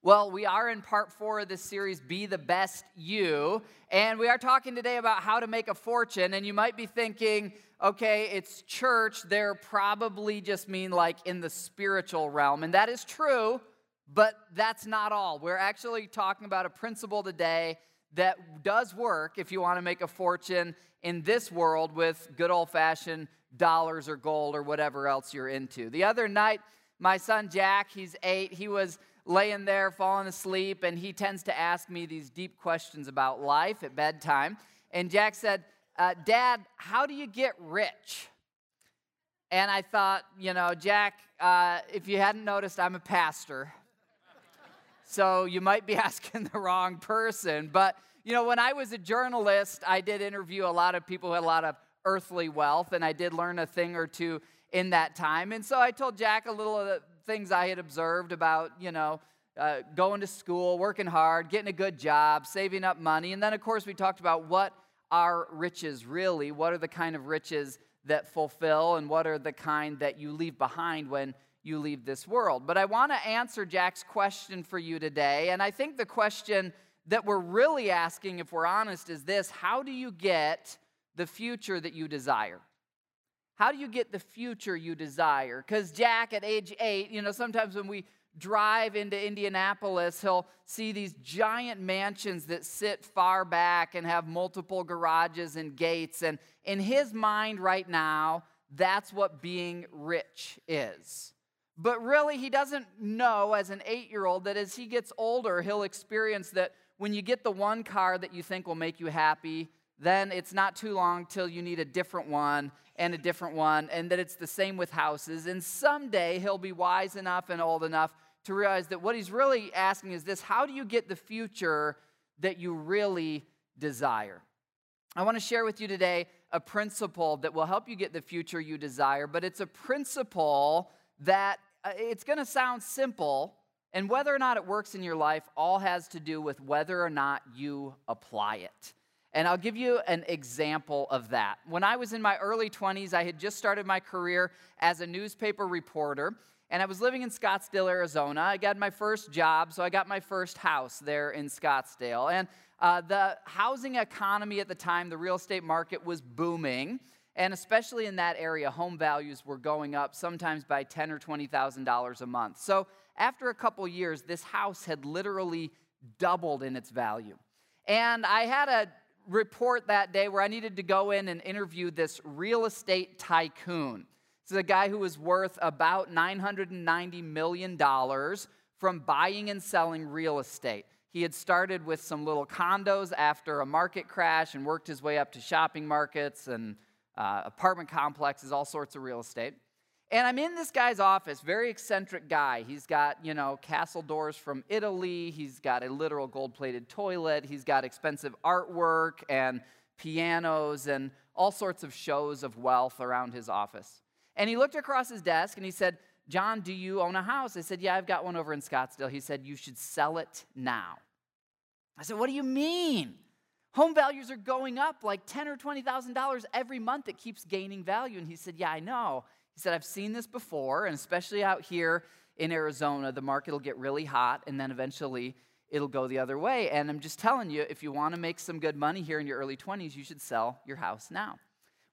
Well, we are in part four of this series, Be the Best You. And we are talking today about how to make a fortune. And you might be thinking, okay, it's church. They're probably just mean like in the spiritual realm. And that is true, but that's not all. We're actually talking about a principle today that does work if you want to make a fortune in this world with good old fashioned dollars or gold or whatever else you're into. The other night, my son Jack, he's eight, he was laying there falling asleep, and he tends to ask me these deep questions about life at bedtime. And Jack said, uh, Dad, how do you get rich? And I thought, you know, Jack, uh, if you hadn't noticed, I'm a pastor. So you might be asking the wrong person. But, you know, when I was a journalist, I did interview a lot of people who had a lot of earthly wealth, and I did learn a thing or two in that time. And so I told Jack a little of the things I had observed about, you know, uh, going to school, working hard, getting a good job, saving up money. And then, of course, we talked about what are riches really? What are the kind of riches that fulfill, and what are the kind that you leave behind when you leave this world? But I want to answer Jack's question for you today. And I think the question that we're really asking, if we're honest, is this How do you get the future that you desire? How do you get the future you desire? Because Jack, at age eight, you know, sometimes when we drive into Indianapolis, he'll see these giant mansions that sit far back and have multiple garages and gates. And in his mind right now, that's what being rich is. But really, he doesn't know as an eight year old that as he gets older, he'll experience that when you get the one car that you think will make you happy, then it's not too long till you need a different one and a different one, and that it's the same with houses. And someday he'll be wise enough and old enough to realize that what he's really asking is this how do you get the future that you really desire? I want to share with you today a principle that will help you get the future you desire, but it's a principle that uh, it's going to sound simple, and whether or not it works in your life all has to do with whether or not you apply it. And I'll give you an example of that. When I was in my early 20s, I had just started my career as a newspaper reporter, and I was living in Scottsdale, Arizona. I got my first job, so I got my first house there in Scottsdale. And uh, the housing economy at the time, the real estate market was booming. And especially in that area, home values were going up sometimes by ten or twenty thousand dollars a month. So after a couple years, this house had literally doubled in its value. And I had a report that day where I needed to go in and interview this real estate tycoon. This is a guy who was worth about $990 million from buying and selling real estate. He had started with some little condos after a market crash and worked his way up to shopping markets and uh, apartment complexes, all sorts of real estate. And I'm in this guy's office, very eccentric guy. He's got, you know, castle doors from Italy. He's got a literal gold plated toilet. He's got expensive artwork and pianos and all sorts of shows of wealth around his office. And he looked across his desk and he said, John, do you own a house? I said, Yeah, I've got one over in Scottsdale. He said, You should sell it now. I said, What do you mean? Home values are going up like ten or twenty thousand dollars every month. It keeps gaining value. And he said, Yeah, I know. He said, I've seen this before, and especially out here in Arizona, the market will get really hot and then eventually it'll go the other way. And I'm just telling you, if you want to make some good money here in your early 20s, you should sell your house now.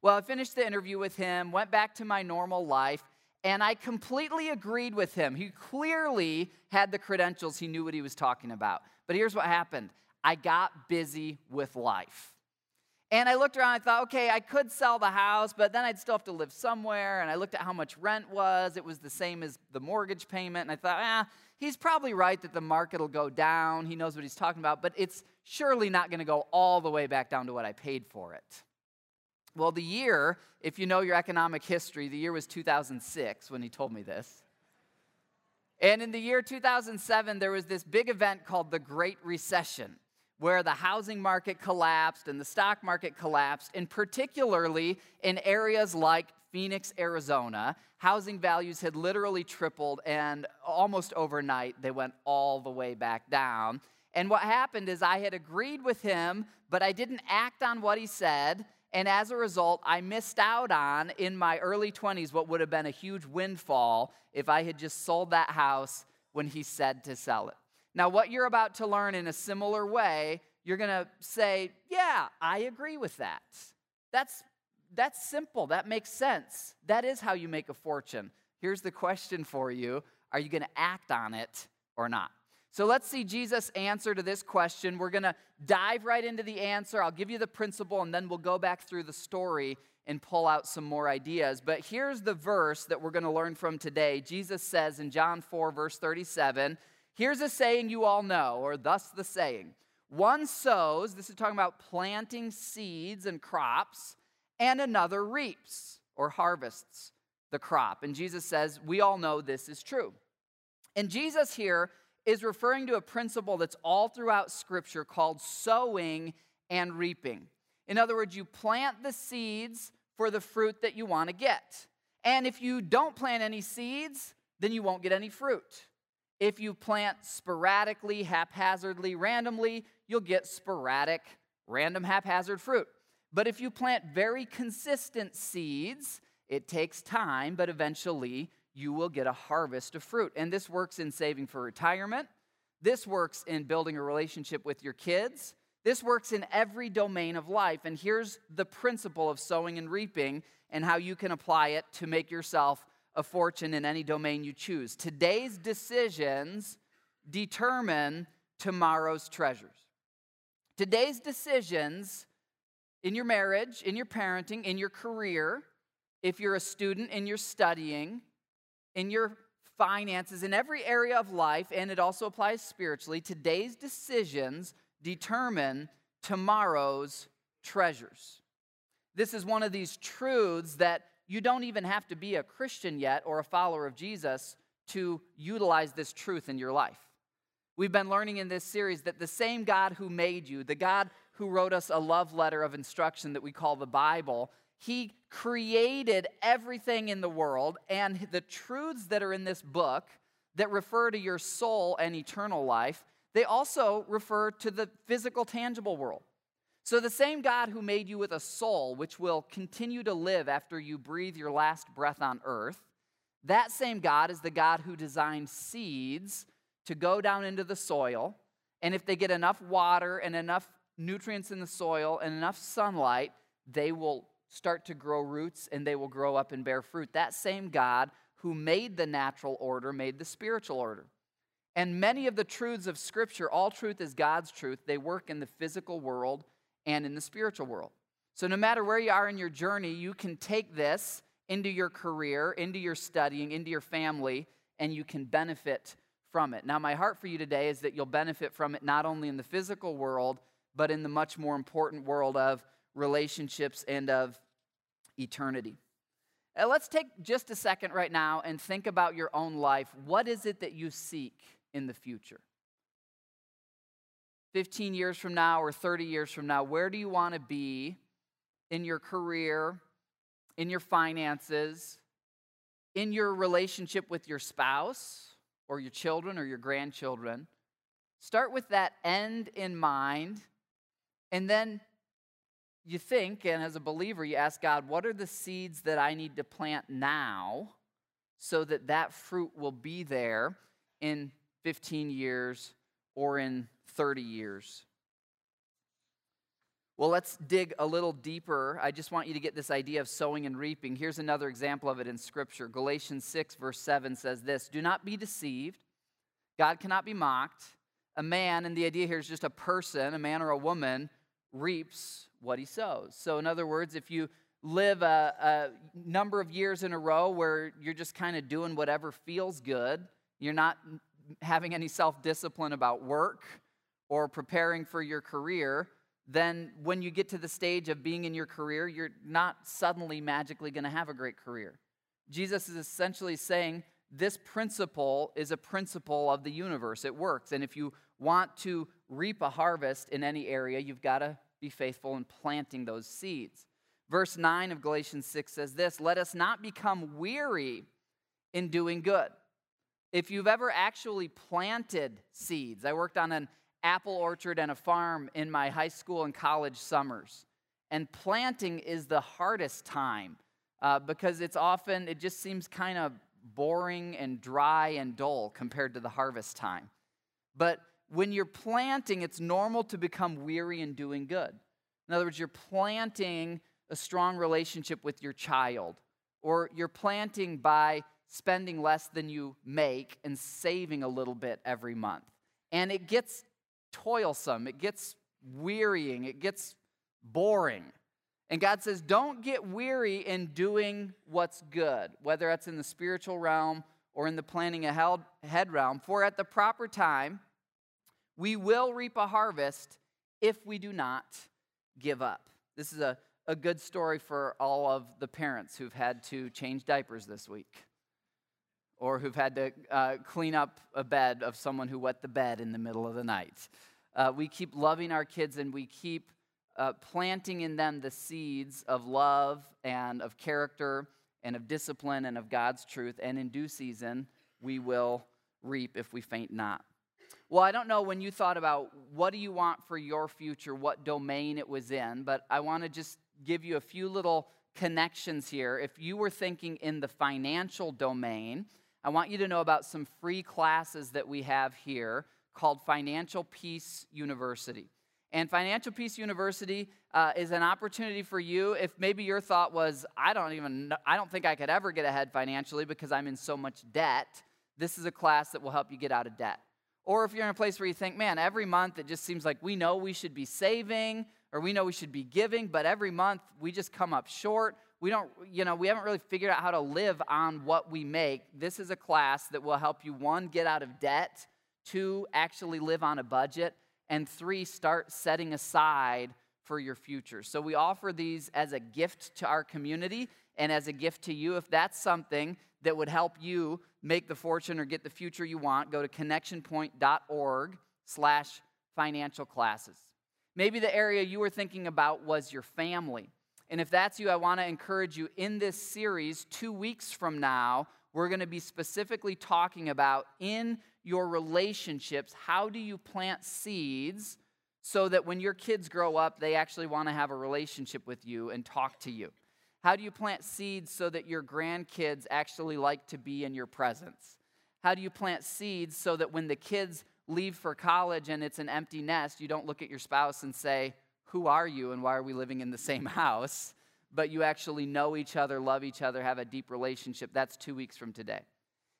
Well, I finished the interview with him, went back to my normal life, and I completely agreed with him. He clearly had the credentials, he knew what he was talking about. But here's what happened I got busy with life. And I looked around, I thought, okay, I could sell the house, but then I'd still have to live somewhere. And I looked at how much rent was. It was the same as the mortgage payment. And I thought, ah, he's probably right that the market will go down. He knows what he's talking about, but it's surely not going to go all the way back down to what I paid for it. Well, the year, if you know your economic history, the year was 2006 when he told me this. And in the year 2007, there was this big event called the Great Recession where the housing market collapsed and the stock market collapsed, and particularly in areas like Phoenix, Arizona, housing values had literally tripled, and almost overnight, they went all the way back down. And what happened is I had agreed with him, but I didn't act on what he said. And as a result, I missed out on, in my early 20s, what would have been a huge windfall if I had just sold that house when he said to sell it. Now, what you're about to learn in a similar way, you're going to say, Yeah, I agree with that. That's, that's simple. That makes sense. That is how you make a fortune. Here's the question for you Are you going to act on it or not? So let's see Jesus' answer to this question. We're going to dive right into the answer. I'll give you the principle, and then we'll go back through the story and pull out some more ideas. But here's the verse that we're going to learn from today. Jesus says in John 4, verse 37, Here's a saying you all know, or thus the saying one sows, this is talking about planting seeds and crops, and another reaps or harvests the crop. And Jesus says, We all know this is true. And Jesus here is referring to a principle that's all throughout Scripture called sowing and reaping. In other words, you plant the seeds for the fruit that you want to get. And if you don't plant any seeds, then you won't get any fruit. If you plant sporadically, haphazardly, randomly, you'll get sporadic, random, haphazard fruit. But if you plant very consistent seeds, it takes time, but eventually you will get a harvest of fruit. And this works in saving for retirement. This works in building a relationship with your kids. This works in every domain of life. And here's the principle of sowing and reaping and how you can apply it to make yourself a fortune in any domain you choose. Today's decisions determine tomorrow's treasures. Today's decisions in your marriage, in your parenting, in your career, if you're a student and you're studying, in your finances, in every area of life, and it also applies spiritually, today's decisions determine tomorrow's treasures. This is one of these truths that you don't even have to be a Christian yet or a follower of Jesus to utilize this truth in your life. We've been learning in this series that the same God who made you, the God who wrote us a love letter of instruction that we call the Bible, he created everything in the world, and the truths that are in this book that refer to your soul and eternal life, they also refer to the physical, tangible world. So, the same God who made you with a soul, which will continue to live after you breathe your last breath on earth, that same God is the God who designed seeds to go down into the soil. And if they get enough water and enough nutrients in the soil and enough sunlight, they will start to grow roots and they will grow up and bear fruit. That same God who made the natural order made the spiritual order. And many of the truths of Scripture, all truth is God's truth, they work in the physical world and in the spiritual world. So, no matter where you are in your journey, you can take this into your career, into your studying, into your family, and you can benefit from it. Now, my heart for you today is that you'll benefit from it not only in the physical world, but in the much more important world of relationships and of eternity. Uh, let's take just a second right now and think about your own life. What is it that you seek in the future? 15 years from now or 30 years from now, where do you want to be in your career, in your finances, in your relationship with your spouse or your children or your grandchildren? Start with that end in mind, and then you think, and as a believer, you ask God, what are the seeds that I need to plant now so that that fruit will be there in 15 years or in 30 years? Well, let's dig a little deeper. I just want you to get this idea of sowing and reaping. Here's another example of it in Scripture. Galatians 6, verse 7 says this Do not be deceived. God cannot be mocked. A man, and the idea here is just a person, a man or a woman, reaps what he sows. So, in other words, if you live a, a number of years in a row where you're just kind of doing whatever feels good, you're not having any self discipline about work or preparing for your career, then when you get to the stage of being in your career, you're not suddenly magically going to have a great career. Jesus is essentially saying this principle is a principle of the universe. It works. And if you want to reap a harvest in any area, you've got to be faithful in planting those seeds. Verse 9 of Galatians 6 says this Let us not become weary in doing good. If you've ever actually planted seeds, I worked on an apple orchard and a farm in my high school and college summers. And planting is the hardest time uh, because it's often, it just seems kind of boring and dry and dull compared to the harvest time. But when you're planting, it's normal to become weary in doing good. In other words, you're planting a strong relationship with your child, or you're planting by spending less than you make and saving a little bit every month. And it gets toilsome, it gets wearying, it gets boring. And God says, don't get weary in doing what's good, whether that's in the spiritual realm or in the planning ahead realm, for at the proper time, we will reap a harvest if we do not give up. This is a, a good story for all of the parents who've had to change diapers this week or who've had to uh, clean up a bed of someone who wet the bed in the middle of the night. Uh, we keep loving our kids and we keep uh, planting in them the seeds of love and of character and of discipline and of God's truth. And in due season, we will reap if we faint not. Well, I don't know when you thought about what do you want for your future, what domain it was in, but I want to just give you a few little connections here. If you were thinking in the financial domain, I want you to know about some free classes that we have here called Financial Peace University. And Financial Peace University uh, is an opportunity for you if maybe your thought was, I don't even, know, I don't think I could ever get ahead financially because I'm in so much debt. This is a class that will help you get out of debt. Or if you're in a place where you think, man, every month it just seems like we know we should be saving or we know we should be giving, but every month we just come up short we don't, you know, we haven't really figured out how to live on what we make. This is a class that will help you, one, get out of debt, two, actually live on a budget, and three, start setting aside for your future. So we offer these as a gift to our community and as a gift to you. If that's something that would help you make the fortune or get the future you want, go to connectionpointe.org slash financial classes. Maybe the area you were thinking about was your family. And if that's you, I want to encourage you in this series, two weeks from now, we're going to be specifically talking about in your relationships, how do you plant seeds so that when your kids grow up, they actually want to have a relationship with you and talk to you? How do you plant seeds so that your grandkids actually like to be in your presence? How do you plant seeds so that when the kids leave for college and it's an empty nest, you don't look at your spouse and say, who are you and why are we living in the same house? But you actually know each other, love each other, have a deep relationship. That's two weeks from today.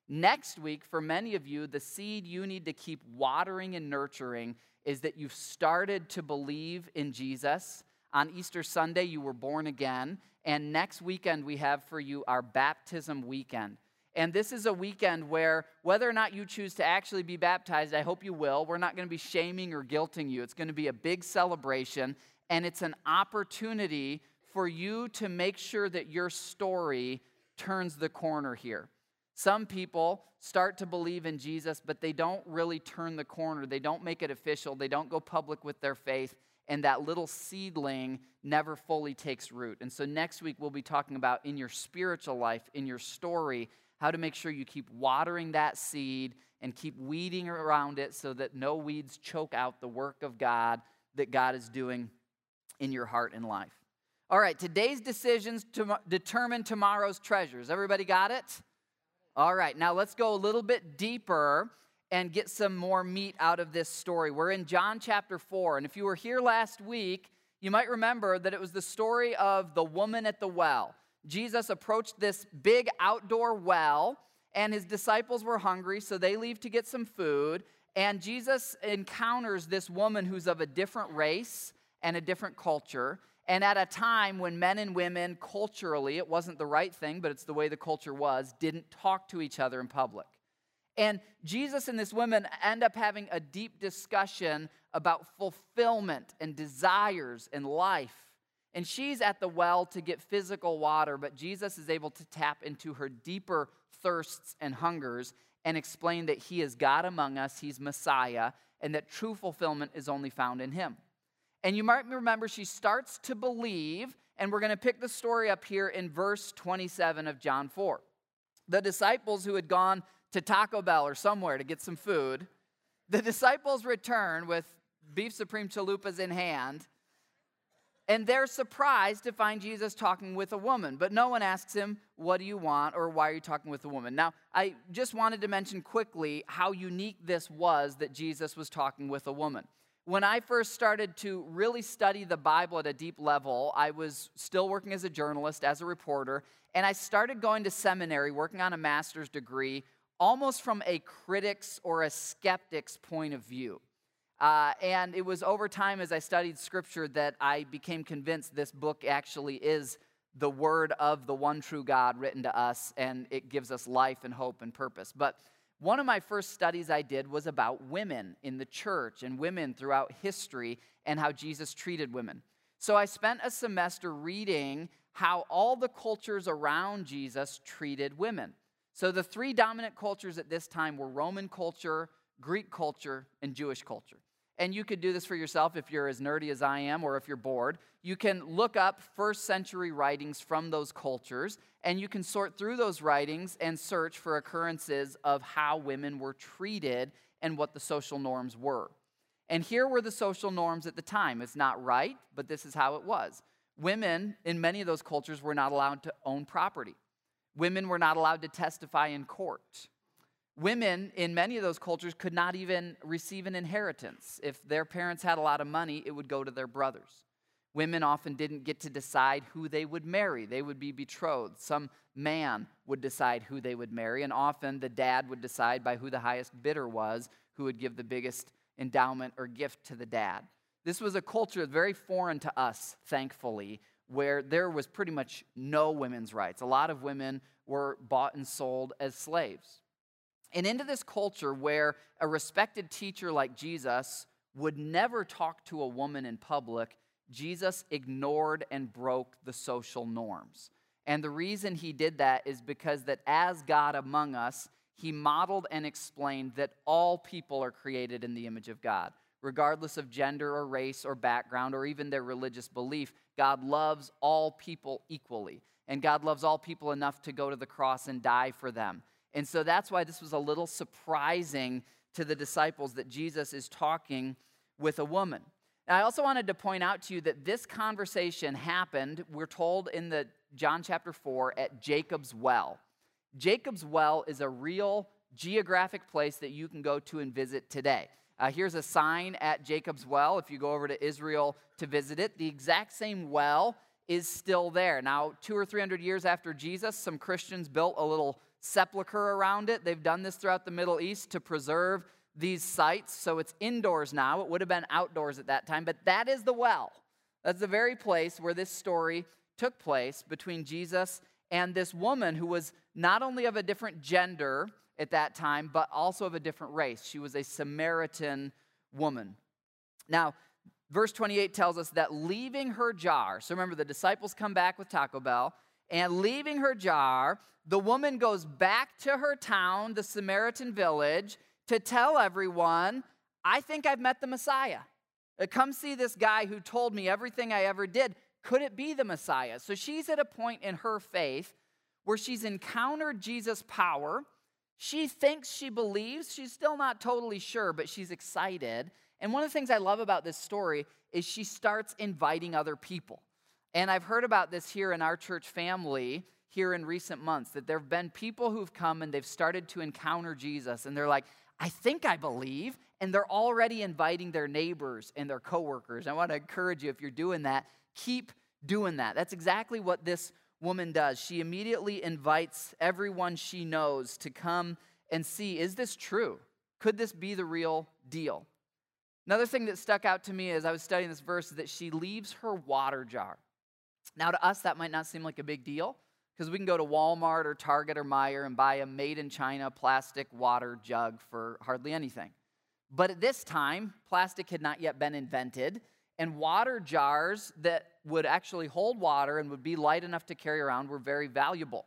Next week, for many of you, the seed you need to keep watering and nurturing is that you've started to believe in Jesus. On Easter Sunday, you were born again. And next weekend, we have for you our baptism weekend. And this is a weekend where, whether or not you choose to actually be baptized, I hope you will, we're not going to be shaming or guilting you. It's going to be a big celebration, and it's an opportunity for you to make sure that your story turns the corner here. Some people start to believe in Jesus, but they don't really turn the corner. They don't make it official. They don't go public with their faith, and that little seedling never fully takes root. And so next week, we'll be talking about in your spiritual life, in your story, how to make sure you keep watering that seed and keep weeding around it so that no weeds choke out the work of God that God is doing in your heart and life. All right, today's decisions to determine tomorrow's treasures. Everybody got it? All right, now let's go a little bit deeper and get some more meat out of this story. We're in John chapter 4, and if you were here last week, you might remember that it was the story of the woman at the well. Jesus approached this big outdoor well, and his disciples were hungry, so they leave to get some food. And Jesus encounters this woman who's of a different race and a different culture. And at a time when men and women, culturally, it wasn't the right thing, but it's the way the culture was, didn't talk to each other in public. And Jesus and this woman end up having a deep discussion about fulfillment and desires and life. And she's at the well to get physical water, but Jesus is able to tap into her deeper thirsts and hungers and explain that he is God among us, he's Messiah, and that true fulfillment is only found in him. And you might remember she starts to believe, and we're going to pick the story up here in verse 27 of John 4. The disciples who had gone to Taco Bell or somewhere to get some food, the disciples return with beef supreme chalupas in hand And they're surprised to find Jesus talking with a woman, but no one asks him, What do you want? or Why are you talking with a woman? Now, I just wanted to mention quickly how unique this was that Jesus was talking with a woman. When I first started to really study the Bible at a deep level, I was still working as a journalist, as a reporter, and I started going to seminary, working on a master's degree, almost from a critic's or a skeptic's point of view. Uh, and it was over time as I studied scripture that I became convinced this book actually is the word of the one true God written to us, and it gives us life and hope and purpose. But one of my first studies I did was about women in the church and women throughout history and how Jesus treated women. So I spent a semester reading how all the cultures around Jesus treated women. So the three dominant cultures at this time were Roman culture, Greek culture, and Jewish culture. And you could do this for yourself if you're as nerdy as I am or if you're bored. You can look up first century writings from those cultures and you can sort through those writings and search for occurrences of how women were treated and what the social norms were. And here were the social norms at the time. It's not right, but this is how it was. Women in many of those cultures were not allowed to own property. Women were not allowed to testify in court. Women in many of those cultures could not even receive an inheritance. If their parents had a lot of money, it would go to their brothers. Women often didn't get to decide who they would marry. They would be betrothed. Some man would decide who they would marry, and often the dad would decide by who the highest bidder was who would give the biggest endowment or gift to the dad. This was a culture very foreign to us, thankfully, where there was pretty much no women's rights. A lot of women were bought and sold as slaves. And into this culture where a respected teacher like Jesus would never talk to a woman in public, Jesus ignored and broke the social norms. And the reason he did that is because that as God among us, he modeled and explained that all people are created in the image of God. Regardless of gender or race or background or even their religious belief, God loves all people equally. And God loves all people enough to go to the cross and die for them. And so that's why this was a little surprising to the disciples that Jesus is talking with a woman. Now, I also wanted to point out to you that this conversation happened, we're told in the John chapter 4, at Jacob's well. Jacob's well is a real geographic place that you can go to and visit today. Uh, here's a sign at Jacob's well if you go over to Israel to visit it. The exact same well is still there. Now, two or three hundred years after Jesus, some Christians built a little sepulcher around it. They've done this throughout the Middle East to preserve these sites. So it's indoors now. It would have been outdoors at that time, but that is the well. That's the very place where this story took place between Jesus and this woman who was not only of a different gender at that time, but also of a different race. She was a Samaritan woman. Now, verse 28 tells us that leaving her jar, so remember the disciples come back with Taco Bell, and leaving her jar, the woman goes back to her town, the Samaritan village, to tell everyone, I think I've met the Messiah. Uh, come see this guy who told me everything I ever did. Could it be the Messiah? So she's at a point in her faith where she's encountered Jesus' power. She thinks she believes. She's still not totally sure, but she's excited. And one of the things I love about this story is she starts inviting other people. And I've heard about this here in our church family here in recent months that there have been people who've come and they've started to encounter Jesus and they're like, I think I believe. And they're already inviting their neighbors and their coworkers. I want to encourage you if you're doing that, keep doing that. That's exactly what this woman does. She immediately invites everyone she knows to come and see is this true? Could this be the real deal? Another thing that stuck out to me as I was studying this verse is that she leaves her water jar. Now, to us, that might not seem like a big deal because we can go to Walmart or Target or Meijer and buy a made in China plastic water jug for hardly anything. But at this time, plastic had not yet been invented, and water jars that would actually hold water and would be light enough to carry around were very valuable.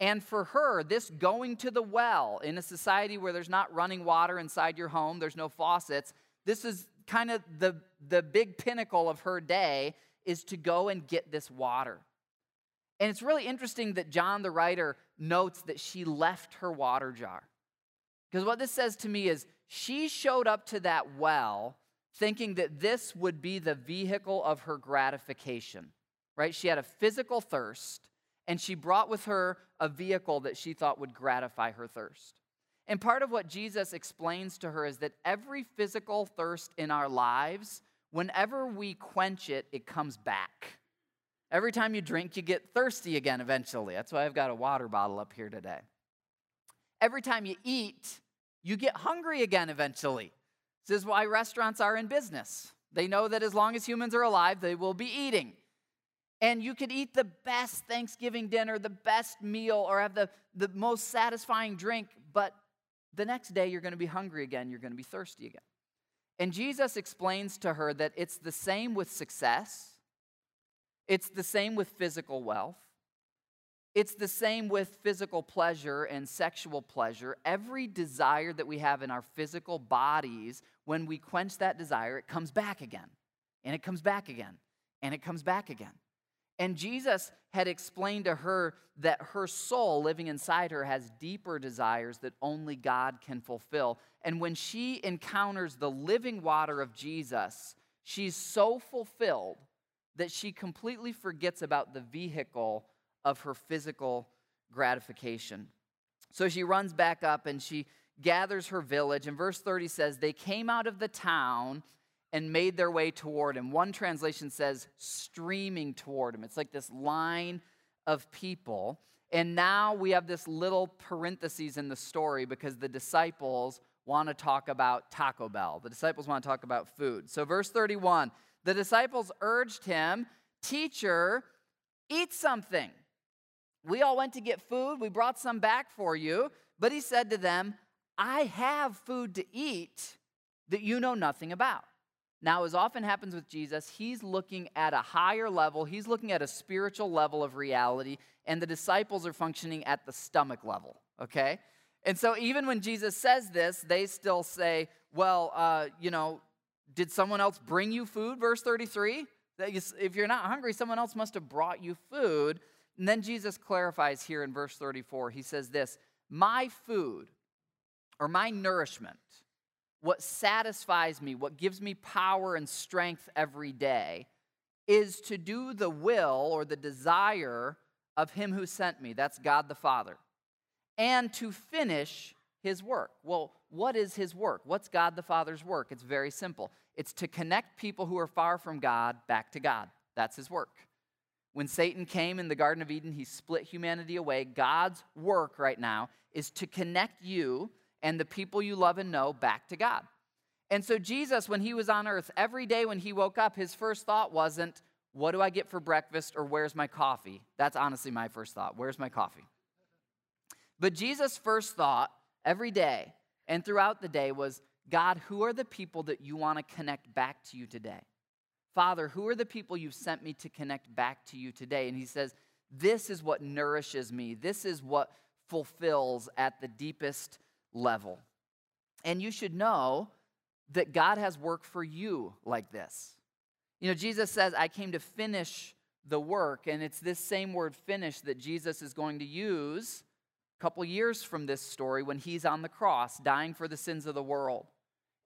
And for her, this going to the well in a society where there's not running water inside your home, there's no faucets, this is kind of the, the big pinnacle of her day is to go and get this water. And it's really interesting that John, the writer, notes that she left her water jar. Because what this says to me is she showed up to that well thinking that this would be the vehicle of her gratification, right? She had a physical thirst, and she brought with her a vehicle that she thought would gratify her thirst. And part of what Jesus explains to her is that every physical thirst in our lives, whenever we quench it, it comes back. Every time you drink, you get thirsty again eventually. That's why I've got a water bottle up here today. Every time you eat, you get hungry again eventually. This is why restaurants are in business. They know that as long as humans are alive, they will be eating. And you could eat the best Thanksgiving dinner, the best meal, or have the, the most satisfying drink, but the next day you're going to be hungry again, you're going to be thirsty again. And Jesus explains to her that it's the same with success, it's the same with physical wealth. It's the same with physical pleasure and sexual pleasure. Every desire that we have in our physical bodies, when we quench that desire, it comes back again, and it comes back again, and it comes back again. And Jesus had explained to her that her soul living inside her has deeper desires that only God can fulfill. And when she encounters the living water of Jesus, she's so fulfilled that she completely forgets about the vehicle of her physical gratification. So she runs back up and she gathers her village. And verse 30 says, They came out of the town and made their way toward him. One translation says, streaming toward him. It's like this line of people. And now we have this little parenthesis in the story because the disciples want to talk about Taco Bell. The disciples want to talk about food. So, verse 31 the disciples urged him, Teacher, eat something. We all went to get food. We brought some back for you. But he said to them, I have food to eat that you know nothing about. Now, as often happens with Jesus, he's looking at a higher level, he's looking at a spiritual level of reality, and the disciples are functioning at the stomach level, okay? And so, even when Jesus says this, they still say, Well, uh, you know, did someone else bring you food? Verse 33. If you're not hungry, someone else must have brought you food. And then Jesus clarifies here in verse 34. He says this My food or my nourishment, what satisfies me, what gives me power and strength every day, is to do the will or the desire of him who sent me. That's God the Father. And to finish his work. Well, what is his work? What's God the Father's work? It's very simple it's to connect people who are far from God back to God. That's his work. When Satan came in the Garden of Eden, he split humanity away. God's work right now is to connect you and the people you love and know back to God. And so, Jesus, when he was on earth, every day when he woke up, his first thought wasn't, What do I get for breakfast or where's my coffee? That's honestly my first thought. Where's my coffee? But Jesus' first thought every day and throughout the day was, God, who are the people that you want to connect back to you today? Father, who are the people you've sent me to connect back to you today? And he says, This is what nourishes me. This is what fulfills at the deepest level. And you should know that God has work for you like this. You know, Jesus says, I came to finish the work, and it's this same word finish that Jesus is going to use couple years from this story when he's on the cross, dying for the sins of the world.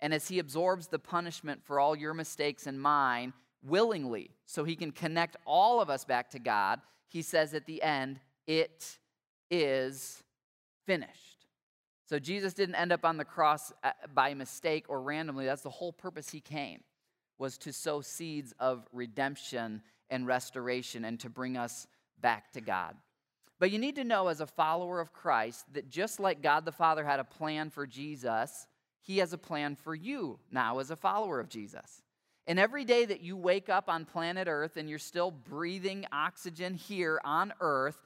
And as he absorbs the punishment for all your mistakes and mine willingly, so he can connect all of us back to God, he says at the end, It is finished. So Jesus didn't end up on the cross uh, by mistake or randomly. That's the whole purpose he came, was to sow seeds of redemption and restoration and to bring us back to God. But you need to know as a follower of Christ that just like God the Father had a plan for Jesus, he has a plan for you now as a follower of Jesus. And every day that you wake up on planet Earth and you're still breathing oxygen here on Earth,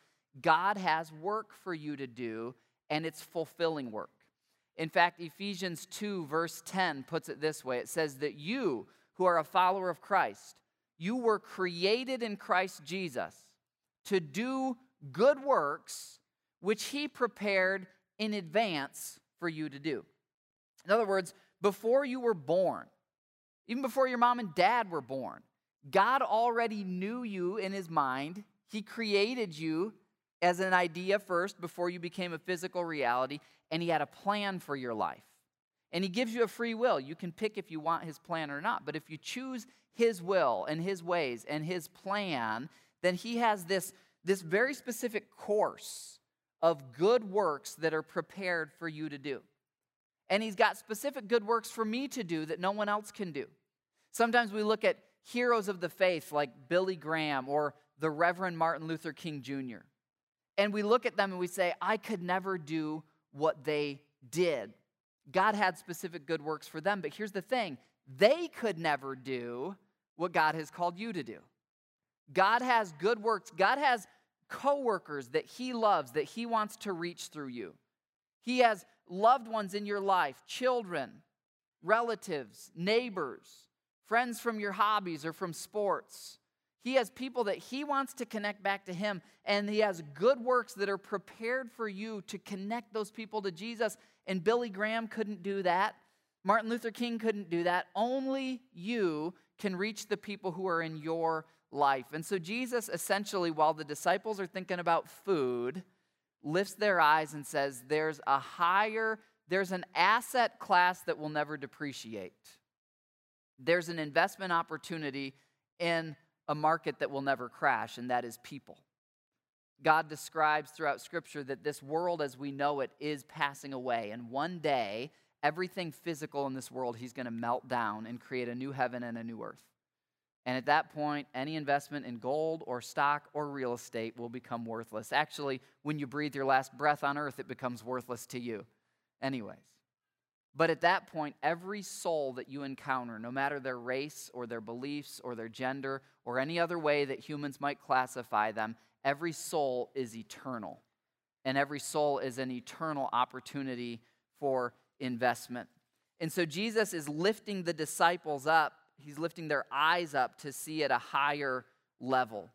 God has work for you to do, and it's fulfilling work. In fact, Ephesians 2, verse 10 puts it this way it says that you, who are a follower of Christ, you were created in Christ Jesus to do good works which he prepared in advance for you to do. In other words, before you were born, even before your mom and dad were born, God already knew you in his mind. He created you as an idea first before you became a physical reality, and he had a plan for your life. And He gives you a free will. You can pick if you want His plan or not. But if you choose His will and His ways and His plan, then He has this, this very specific course of good works that are prepared for you to do. And He's got specific good works for me to do that no one else can do. Sometimes we look at heroes of the faith like Billy Graham or the Reverend Martin Luther King Jr. And we look at them and we say, I could never do what they did. God had specific good works for them, but here's the thing they could never do what God has called you to do. God has good works, God has coworkers that He loves, that He wants to reach through you. He has loved ones in your life, children, relatives, neighbors, friends from your hobbies or from sports. He has people that he wants to connect back to him, and he has good works that are prepared for you to connect those people to Jesus. And Billy Graham couldn't do that. Martin Luther King couldn't do that. Only you can reach the people who are in your life. And so, Jesus essentially, while the disciples are thinking about food, lifts their eyes and says, There's a higher, there's an asset class that will never depreciate. There's an investment opportunity in a market that will never crash, and that is people. God describes throughout Scripture that this world as we know it is passing away, and one day, everything physical in this world, He's going to melt down and create a new heaven and a new earth. And at that point, any investment in gold or stock or real estate will become worthless. Actually, when you breathe your last breath on earth, it becomes worthless to you, anyways. But at that point, every soul that you encounter, no matter their race or their beliefs or their gender or any other way that humans might classify them, every soul is eternal. And every soul is an eternal opportunity for investment. And so Jesus is lifting the disciples up, he's lifting their eyes up to see at a higher level.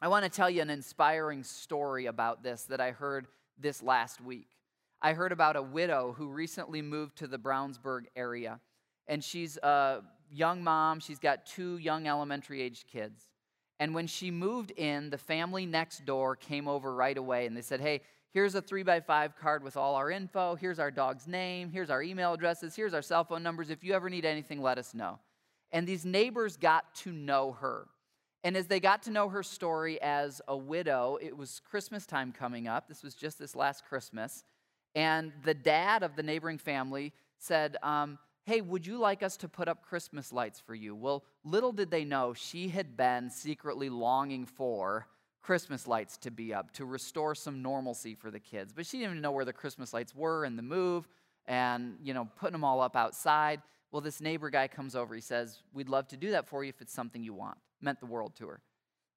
I want to tell you an inspiring story about this that I heard this last week. I heard about a widow who recently moved to the Brownsburg area. And she's a young mom, she's got two young elementary aged kids. And when she moved in, the family next door came over right away and they said, Hey, here's a three by five card with all our info. Here's our dog's name. Here's our email addresses. Here's our cell phone numbers. If you ever need anything, let us know. And these neighbors got to know her. And as they got to know her story as a widow, it was Christmas time coming up. This was just this last Christmas. And the dad of the neighboring family said, um, Hey, would you like us to put up Christmas lights for you? Well, little did they know she had been secretly longing for Christmas lights to be up to restore some normalcy for the kids. But she didn't even know where the Christmas lights were in the move and, you know, putting them all up outside. Well, this neighbor guy comes over. He says, We'd love to do that for you if it's something you want. Meant the world to her.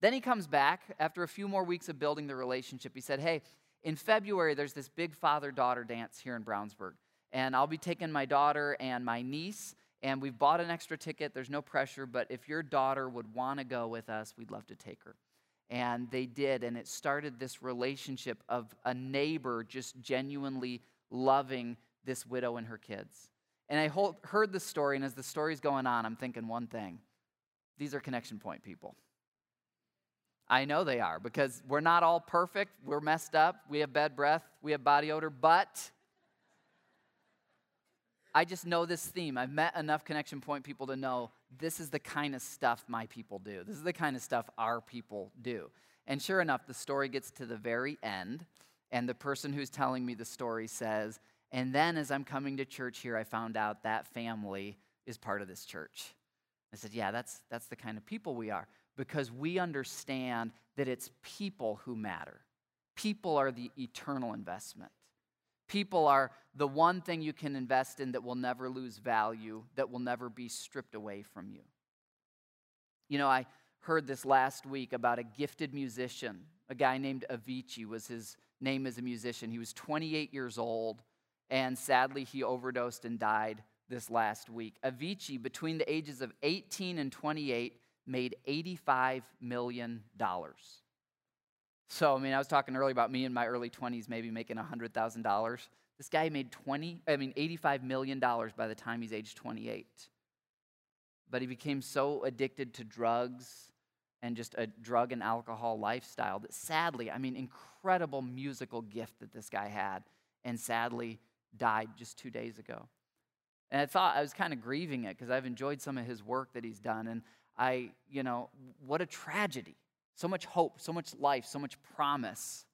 Then he comes back after a few more weeks of building the relationship. He said, Hey, in February, there's this big father daughter dance here in Brownsburg. And I'll be taking my daughter and my niece, and we've bought an extra ticket. There's no pressure, but if your daughter would want to go with us, we'd love to take her. And they did, and it started this relationship of a neighbor just genuinely loving this widow and her kids. And I heard the story, and as the story's going on, I'm thinking one thing these are connection point people. I know they are because we're not all perfect. We're messed up. We have bad breath. We have body odor. But I just know this theme. I've met enough connection point people to know this is the kind of stuff my people do. This is the kind of stuff our people do. And sure enough, the story gets to the very end, and the person who's telling me the story says, And then as I'm coming to church here, I found out that family is part of this church. I said, Yeah, that's, that's the kind of people we are because we understand that it's people who matter. People are the eternal investment. People are the one thing you can invest in that will never lose value, that will never be stripped away from you. You know, I heard this last week about a gifted musician. A guy named Avicii was his name as a musician. He was 28 years old, and sadly, he overdosed and died this last week. Avicii, between the ages of 18 and 28, made $85 million. So, I mean, I was talking earlier about me in my early 20s maybe making $100,000. This guy made 20, I mean, $85 million by the time he's age 28. But he became so addicted to drugs and just a drug and alcohol lifestyle that sadly, I mean, incredible musical gift that this guy had, and sadly died just two days ago. And I thought I was kind of grieving it because I've enjoyed some of his work that he's done. And I, you know, what a tragedy. So much hope, so much life, so much promise.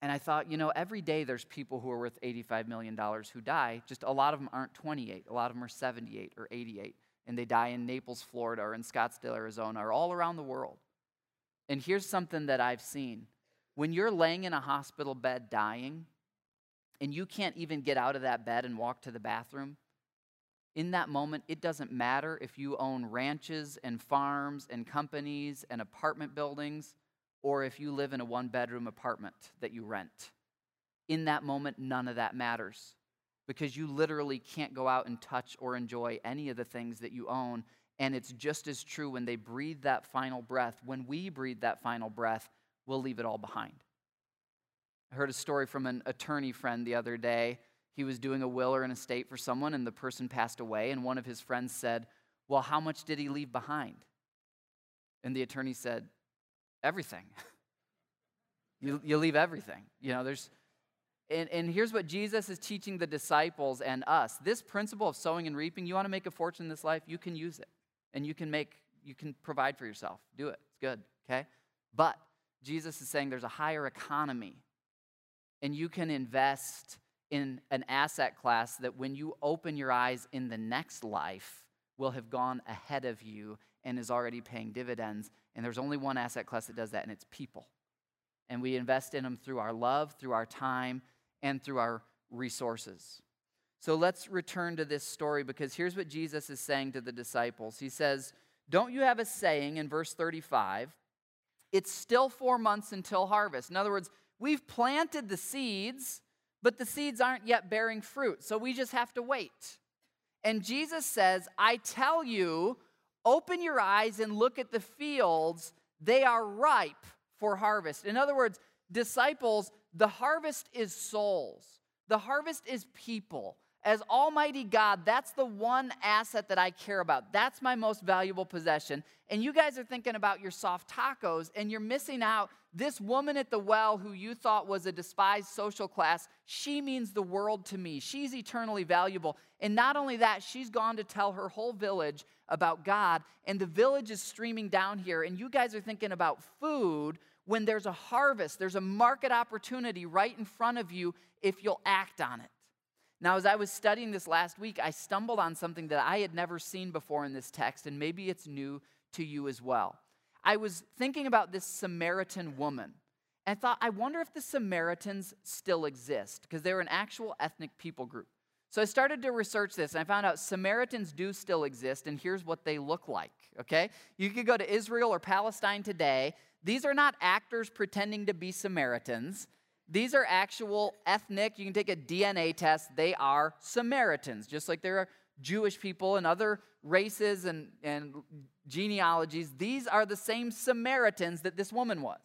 And I thought, you know, every day there's people who are worth $85 million who die. Just a lot of them aren't 28, a lot of them are 78 or 88. And they die in Naples, Florida, or in Scottsdale, Arizona, or all around the world. And here's something that I've seen when you're laying in a hospital bed dying, and you can't even get out of that bed and walk to the bathroom, in that moment, it doesn't matter if you own ranches and farms and companies and apartment buildings or if you live in a one bedroom apartment that you rent. In that moment, none of that matters because you literally can't go out and touch or enjoy any of the things that you own. And it's just as true when they breathe that final breath. When we breathe that final breath, we'll leave it all behind. I heard a story from an attorney friend the other day. He was doing a will or an estate for someone, and the person passed away. And one of his friends said, Well, how much did he leave behind? And the attorney said, everything. you, you leave everything. You know, there's, and, and here's what Jesus is teaching the disciples and us. This principle of sowing and reaping, you want to make a fortune in this life, you can use it. And you can make, you can provide for yourself. Do it. It's good, okay? But Jesus is saying there's a higher economy. And you can invest in an asset class that when you open your eyes in the next life will have gone ahead of you and is already paying dividends. And there's only one asset class that does that, and it's people. And we invest in them through our love, through our time, and through our resources. So let's return to this story because here's what Jesus is saying to the disciples. He says, Don't you have a saying in verse 35? It's still four months until harvest. In other words, we've planted the seeds, but the seeds aren't yet bearing fruit. So we just have to wait. And Jesus says, I tell you, Open your eyes and look at the fields, they are ripe for harvest. In other words, disciples, the harvest is souls, the harvest is people. As Almighty God, that's the one asset that I care about. That's my most valuable possession. And you guys are thinking about your soft tacos, and you're missing out. This woman at the well, who you thought was a despised social class, she means the world to me. She's eternally valuable. And not only that, she's gone to tell her whole village about God, and the village is streaming down here, and you guys are thinking about food when there's a harvest, there's a market opportunity right in front of you if you'll act on it. Now, as I was studying this last week, I stumbled on something that I had never seen before in this text, and maybe it's new to you as well. I was thinking about this Samaritan woman. And thought, I wonder if the Samaritans still exist, because they're an actual ethnic people group. So I started to research this and I found out Samaritans do still exist, and here's what they look like, okay? You could go to Israel or Palestine today. These are not actors pretending to be Samaritans. These are actual ethnic, you can take a DNA test. They are Samaritans, just like there are Jewish people and other races and, and genealogies. These are the same Samaritans that this woman was.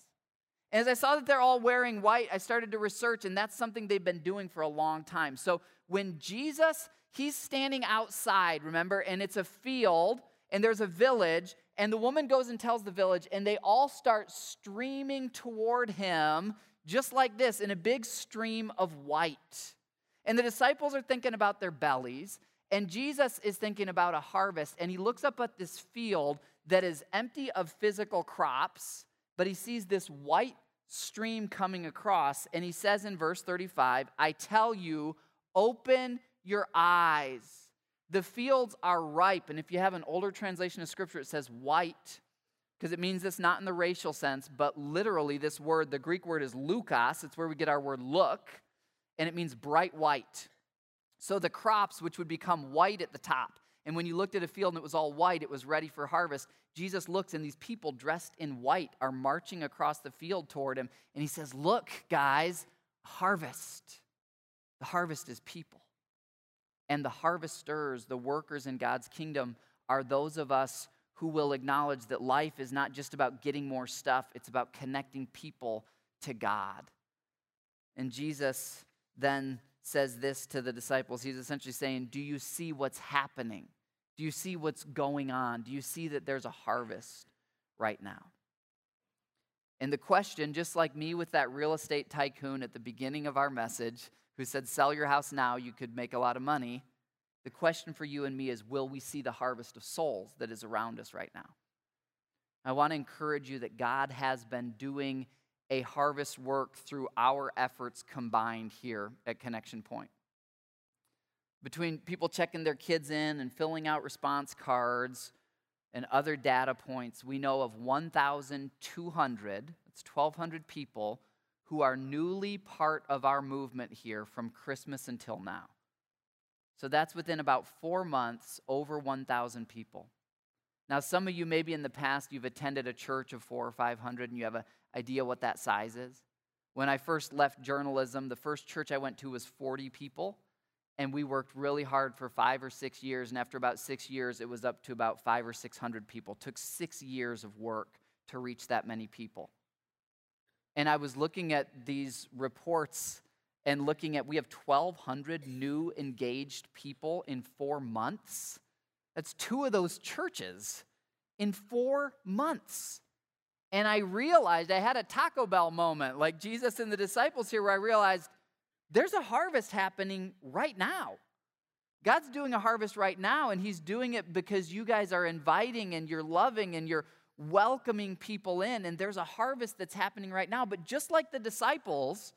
And as I saw that they're all wearing white, I started to research, and that's something they've been doing for a long time. So when Jesus, he's standing outside, remember, and it's a field, and there's a village, and the woman goes and tells the village, and they all start streaming toward him, just like this, in a big stream of white. And the disciples are thinking about their bellies, and Jesus is thinking about a harvest, and he looks up at this field that is empty of physical crops, but he sees this white stream coming across. And he says in verse 35, I tell you, open your eyes. The fields are ripe. And if you have an older translation of scripture, it says white, because it means this not in the racial sense, but literally, this word, the Greek word is leukos. It's where we get our word look, and it means bright white. So the crops, which would become white at the top, and when you looked at a field and it was all white, it was ready for harvest. Jesus looks, and these people dressed in white are marching across the field toward him. And he says, Look, guys, harvest. The harvest is people. And the harvesters, the workers in God's kingdom, are those of us who will acknowledge that life is not just about getting more stuff, it's about connecting people to God. And Jesus then says this to the disciples. He's essentially saying, Do you see what's happening? Do you see what's going on? Do you see that there's a harvest right now? And the question, just like me with that real estate tycoon at the beginning of our message, who said, Sell your house now, you could make a lot of money. The question for you and me is will we see the harvest of souls that is around us right now? I want to encourage you that God has been doing a harvest work through our efforts combined here at Connection Pointe. Between people checking their kids in and filling out response cards and other data points, we know of 1,200, it's 1,200 people who are newly part of our movement here from Christmas until now. So that's within about four months, over 1,000 people. Now, some of you, maybe in the past, you've attended a church of four or 500 and you have an idea what that size is. When I first left journalism, the first church I went to was 40 people, and we worked really hard for five or six years. And after about six years, it was up to about five or 600 people. It took six years of work to reach that many people. And I was looking at these reports and looking at, we have 1,200 new engaged people in four months. That's two of those churches in four months. And I realized I had a Taco Bell moment, like Jesus and the disciples here, where I realized there's a harvest happening right now. God's doing a harvest right now, and He's doing it because you guys are inviting and you're loving and you're welcoming people in. And there's a harvest that's happening right now. But just like the disciples,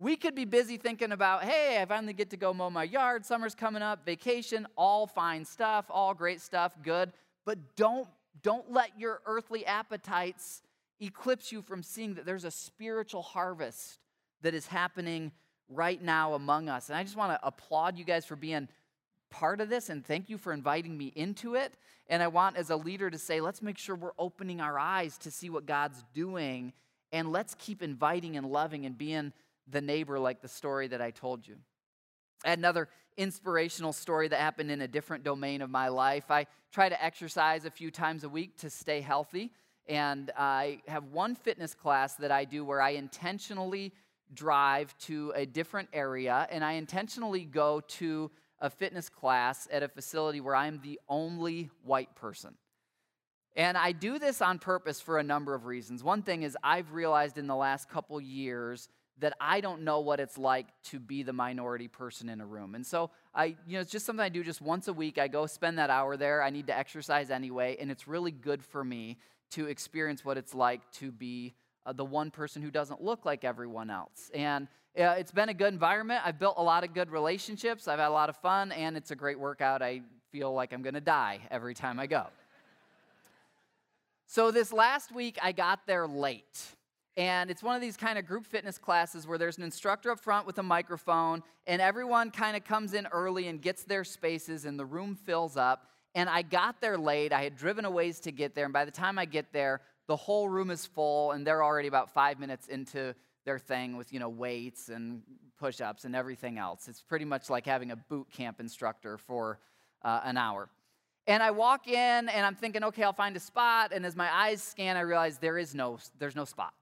we could be busy thinking about, hey, I finally get to go mow my yard, summer's coming up, vacation, all fine stuff, all great stuff, good. But don't, don't let your earthly appetites eclipse you from seeing that there's a spiritual harvest that is happening right now among us. And I just want to applaud you guys for being part of this and thank you for inviting me into it. And I want, as a leader, to say, let's make sure we're opening our eyes to see what God's doing and let's keep inviting and loving and being the neighbor, like the story that I told you. Another inspirational story that happened in a different domain of my life. I try to exercise a few times a week to stay healthy. And I have one fitness class that I do where I intentionally drive to a different area and I intentionally go to a fitness class at a facility where I'm the only white person. And I do this on purpose for a number of reasons. One thing is, I've realized in the last couple years that I don't know what it's like to be the minority person in a room. And so I, you know, it's just something I do just once a week. I go spend that hour there. I need to exercise anyway, and it's really good for me to experience what it's like to be uh, the one person who doesn't look like everyone else. And uh, it's been a good environment. I've built a lot of good relationships. I've had a lot of fun, and it's a great workout. I feel like I'm going to die every time I go. so this last week, I got there late. And it's one of these kind of group fitness classes where there's an instructor up front with a microphone, and everyone kind of comes in early and gets their spaces, and the room fills up. And I got there late. I had driven a ways to get there. And by the time I get there, the whole room is full, and they're already about five minutes into their thing with, you know, weights and push ups and everything else. It's pretty much like having a boot camp instructor for uh, an hour. And I walk in and I'm thinking, okay, I'll find a spot. And as my eyes scan, I realize there is no, there's no spot.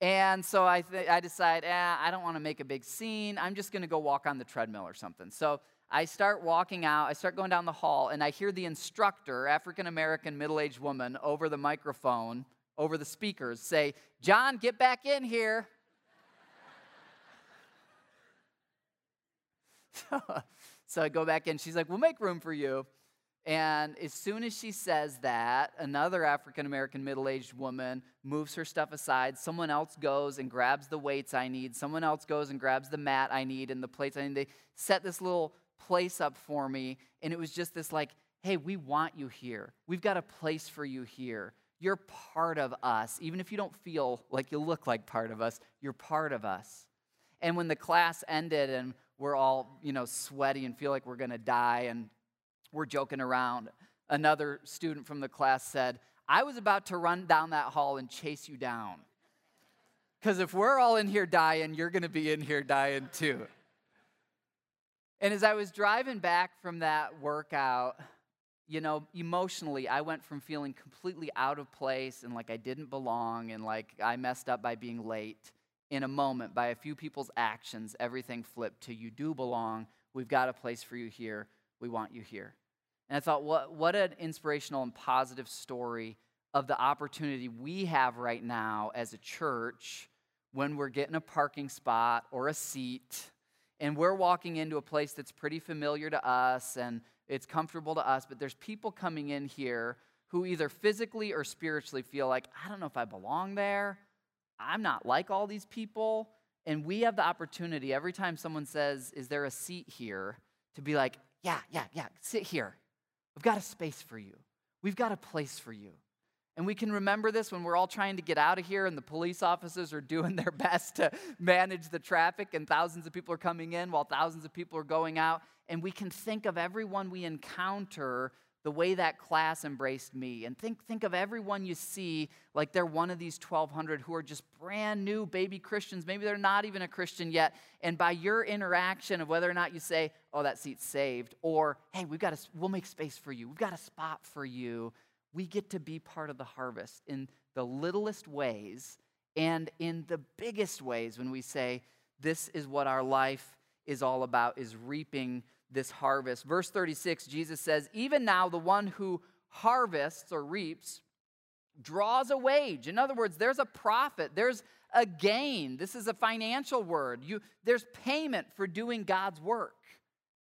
And so I, th- I decide, eh, I don't want to make a big scene. I'm just going to go walk on the treadmill or something. So I start walking out. I start going down the hall, and I hear the instructor, African American middle aged woman, over the microphone, over the speakers, say, John, get back in here. so I go back in. She's like, We'll make room for you. And as soon as she says that, another African American middle aged woman moves her stuff aside. Someone else goes and grabs the weights I need. Someone else goes and grabs the mat I need and the plates I need. They set this little place up for me. And it was just this like, hey, we want you here. We've got a place for you here. You're part of us. Even if you don't feel like you look like part of us, you're part of us. And when the class ended and we're all, you know, sweaty and feel like we're going to die and we're joking around. Another student from the class said, I was about to run down that hall and chase you down. Because if we're all in here dying, you're going to be in here dying too. And as I was driving back from that workout, you know, emotionally, I went from feeling completely out of place and like I didn't belong and like I messed up by being late. In a moment, by a few people's actions, everything flipped to you do belong. We've got a place for you here. We want you here. And I thought, what, what an inspirational and positive story of the opportunity we have right now as a church when we're getting a parking spot or a seat and we're walking into a place that's pretty familiar to us and it's comfortable to us, but there's people coming in here who either physically or spiritually feel like, I don't know if I belong there. I'm not like all these people. And we have the opportunity every time someone says, Is there a seat here? to be like, Yeah, yeah, yeah, sit here. We've got a space for you, we've got a place for you. And we can remember this when we're all trying to get out of here and the police officers are doing their best to manage the traffic and thousands of people are coming in while thousands of people are going out. And we can think of everyone we encounter the way that class embraced me. And think, think of everyone you see like they're one of these 1,200 who are just brand new baby Christians. Maybe they're not even a Christian yet. And by your interaction of whether or not you say, oh, that seat's saved, or hey, we've got a, we'll make space for you, we've got a spot for you, we get to be part of the harvest in the littlest ways and in the biggest ways when we say, this is what our life is all about, is reaping this harvest. Verse 36, Jesus says, Even now, the one who harvests or reaps draws a wage. In other words, there's a profit, there's a gain. This is a financial word. You, there's payment for doing God's work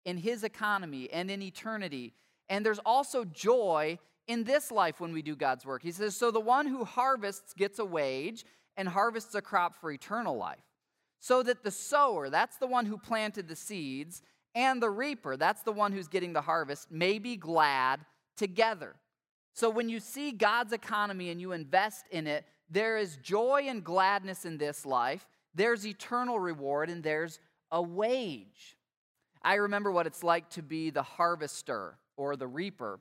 in His economy and in eternity. And there's also joy in this life when we do God's work. He says, So the one who harvests gets a wage and harvests a crop for eternal life. So that the sower, that's the one who planted the seeds, and the reaper, that's the one who's getting the harvest, may be glad together. So when you see God's economy and you invest in it, there is joy and gladness in this life, there's eternal reward, and there's a wage. I remember what it's like to be the harvester or the reaper.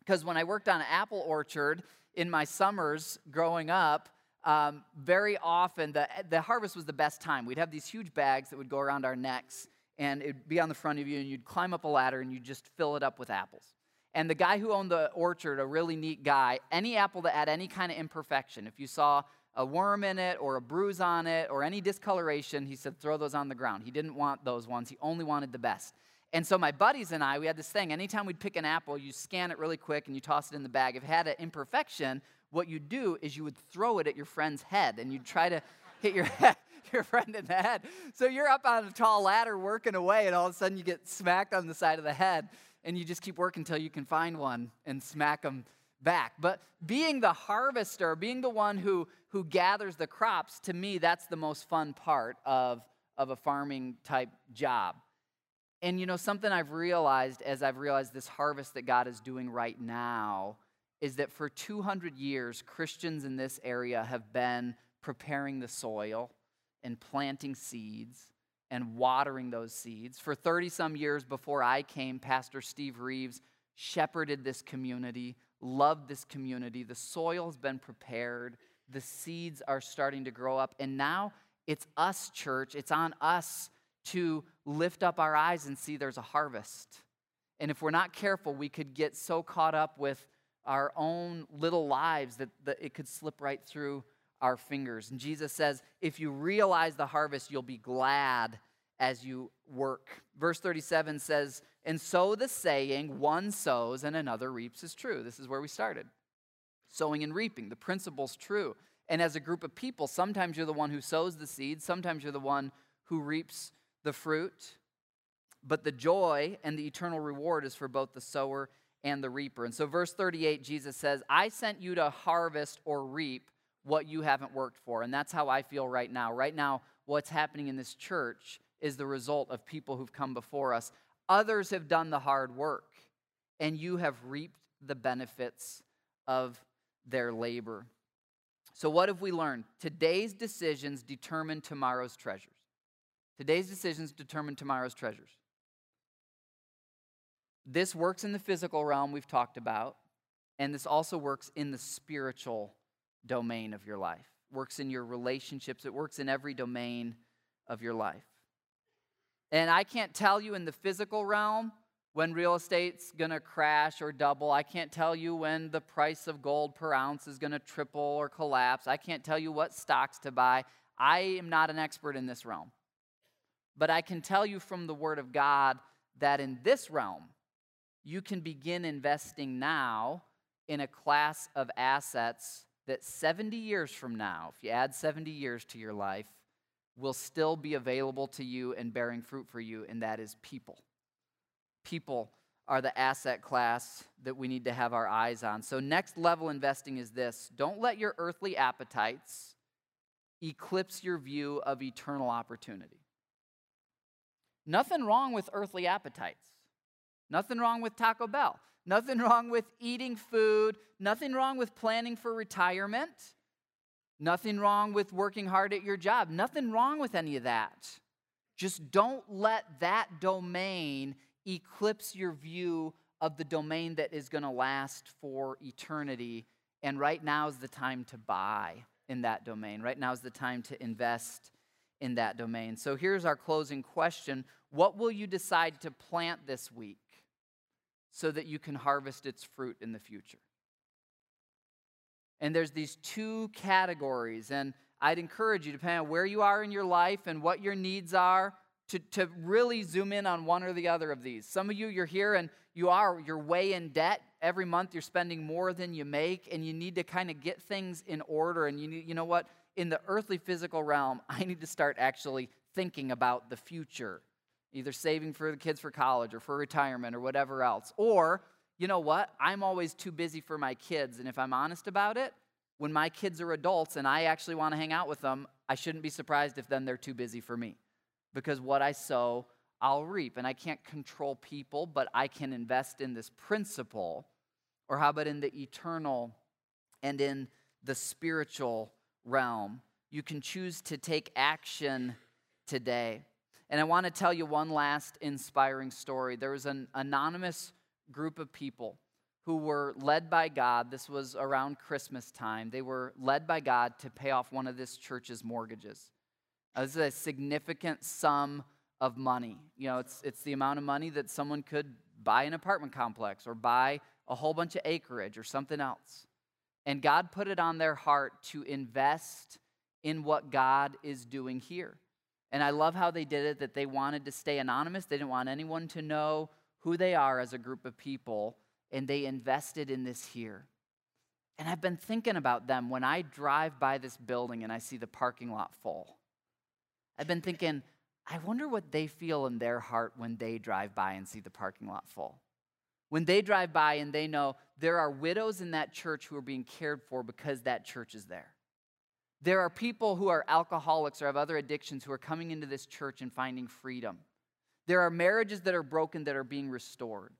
Because when I worked on an apple orchard in my summers growing up, um, very often the, the harvest was the best time. We'd have these huge bags that would go around our necks and it'd be on the front of you, and you'd climb up a ladder and you'd just fill it up with apples. And the guy who owned the orchard, a really neat guy, any apple that had any kind of imperfection, if you saw a worm in it or a bruise on it or any discoloration, he said, throw those on the ground. He didn't want those ones, he only wanted the best. And so my buddies and I, we had this thing. Anytime we'd pick an apple, you scan it really quick and you toss it in the bag. If it had an imperfection, what you'd do is you would throw it at your friend's head and you'd try to hit your head, your friend in the head. So you're up on a tall ladder working away, and all of a sudden you get smacked on the side of the head, and you just keep working until you can find one and smack them back. But being the harvester, being the one who, who gathers the crops, to me, that's the most fun part of, of a farming type job. And you know, something I've realized as I've realized this harvest that God is doing right now is that for 200 years, Christians in this area have been preparing the soil and planting seeds and watering those seeds. For 30 some years before I came, Pastor Steve Reeves shepherded this community, loved this community. The soil has been prepared, the seeds are starting to grow up, and now it's us, church. It's on us to lift up our eyes and see there's a harvest. And if we're not careful, we could get so caught up with our own little lives that, that it could slip right through our fingers. And Jesus says, if you realize the harvest, you'll be glad as you work. Verse 37 says, And so the saying, one sows and another reaps, is true. This is where we started. Sowing and reaping, the principle's true. And as a group of people, sometimes you're the one who sows the seed, sometimes you're the one who reaps the fruit. But the joy and the eternal reward is for both the sower and the reaper. And so, verse 38, Jesus says, I sent you to harvest or reap what you haven't worked for. And that's how I feel right now. Right now, what's happening in this church is the result of people who've come before us. Others have done the hard work, and you have reaped the benefits of their labor. So, what have we learned? Today's decisions determine tomorrow's treasures. Today's decisions determine tomorrow's treasures. This works in the physical realm, we've talked about, and this also works in the spiritual domain of your life, works in your relationships, it works in every domain of your life. And I can't tell you in the physical realm when real estate's going to crash or double. I can't tell you when the price of gold per ounce is going to triple or collapse. I can't tell you what stocks to buy. I am not an expert in this realm. But I can tell you from the Word of God that in this realm, you can begin investing now in a class of assets that 70 years from now, if you add 70 years to your life, will still be available to you and bearing fruit for you, and that is people. People are the asset class that we need to have our eyes on. So, next level investing is this don't let your earthly appetites eclipse your view of eternal opportunity. Nothing wrong with earthly appetites, nothing wrong with Taco Bell, nothing wrong with eating food, nothing wrong with planning for retirement, nothing wrong with working hard at your job, nothing wrong with any of that. Just don't let that domain eclipse your view of the domain that is going to last for eternity. And right now is the time to buy in that domain. Right now is the time to invest in that domain. So here's our closing question What will you decide to plant this week so that you can harvest its fruit in the future? And there's these two categories, and I'd encourage you, depending on where you are in your life and what your needs are, to, to really zoom in on one or the other of these. Some of you, you're here and you are, you're way in debt. Every month you're spending more than you make, and you need to kind of get things in order. And you, need, you know what? In the earthly physical realm, I need to start actually thinking about the future, either saving for the kids for college or for retirement or whatever else. Or, you know what? I'm always too busy for my kids. And if I'm honest about it, when my kids are adults and I actually want to hang out with them, I shouldn't be surprised if then they're too busy for me because what I sow, I'll reap. And I can't control people, but I can invest in this principle. Or how about in the eternal and in the spiritual realm? You can choose to take action today. And I want to tell you one last inspiring story. There was an anonymous group of people who were led by God. This was around Christmas time. They were led by God to pay off one of this church's mortgages. This is a significant sum of money. You know, it's, it's the amount of money that someone could buy an apartment complex or buy a whole bunch of acreage or something else. And God put it on their heart to invest in what God is doing here. And I love how they did it, that they wanted to stay anonymous. They didn't want anyone to know who they are as a group of people. And they invested in this here. And I've been thinking about them when I drive by this building and I see the parking lot full. I've been thinking, I wonder what they feel in their heart when they drive by and see the parking lot full. When they drive by and they know there are widows in that church who are being cared for because that church is there. There are people who are alcoholics or have other addictions who are coming into this church and finding freedom. There are marriages that are broken that are being restored.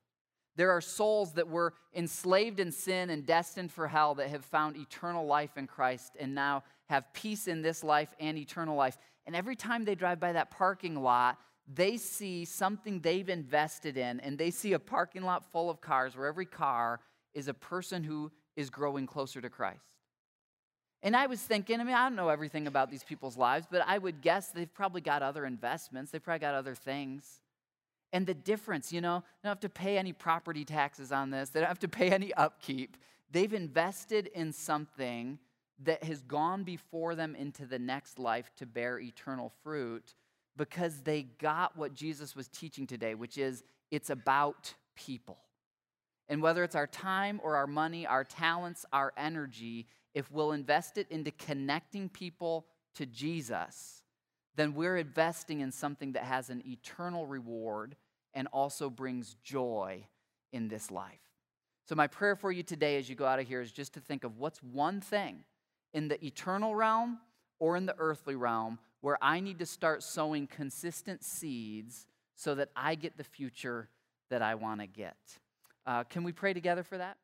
There are souls that were enslaved in sin and destined for hell that have found eternal life in Christ and now have peace in this life and eternal life. And every time they drive by that parking lot, they see something they've invested in, and they see a parking lot full of cars where every car is a person who is growing closer to Christ. And I was thinking, I mean, I don't know everything about these people's lives, but I would guess they've probably got other investments, they've probably got other things. And the difference, you know, they don't have to pay any property taxes on this, they don't have to pay any upkeep. They've invested in something that has gone before them into the next life to bear eternal fruit because they got what Jesus was teaching today, which is it's about people. And whether it's our time or our money, our talents, our energy, if we'll invest it into connecting people to Jesus, then we're investing in something that has an eternal reward and also brings joy in this life. So, my prayer for you today as you go out of here is just to think of what's one thing in the eternal realm or in the earthly realm where I need to start sowing consistent seeds so that I get the future that I want to get. Uh, can we pray together for that?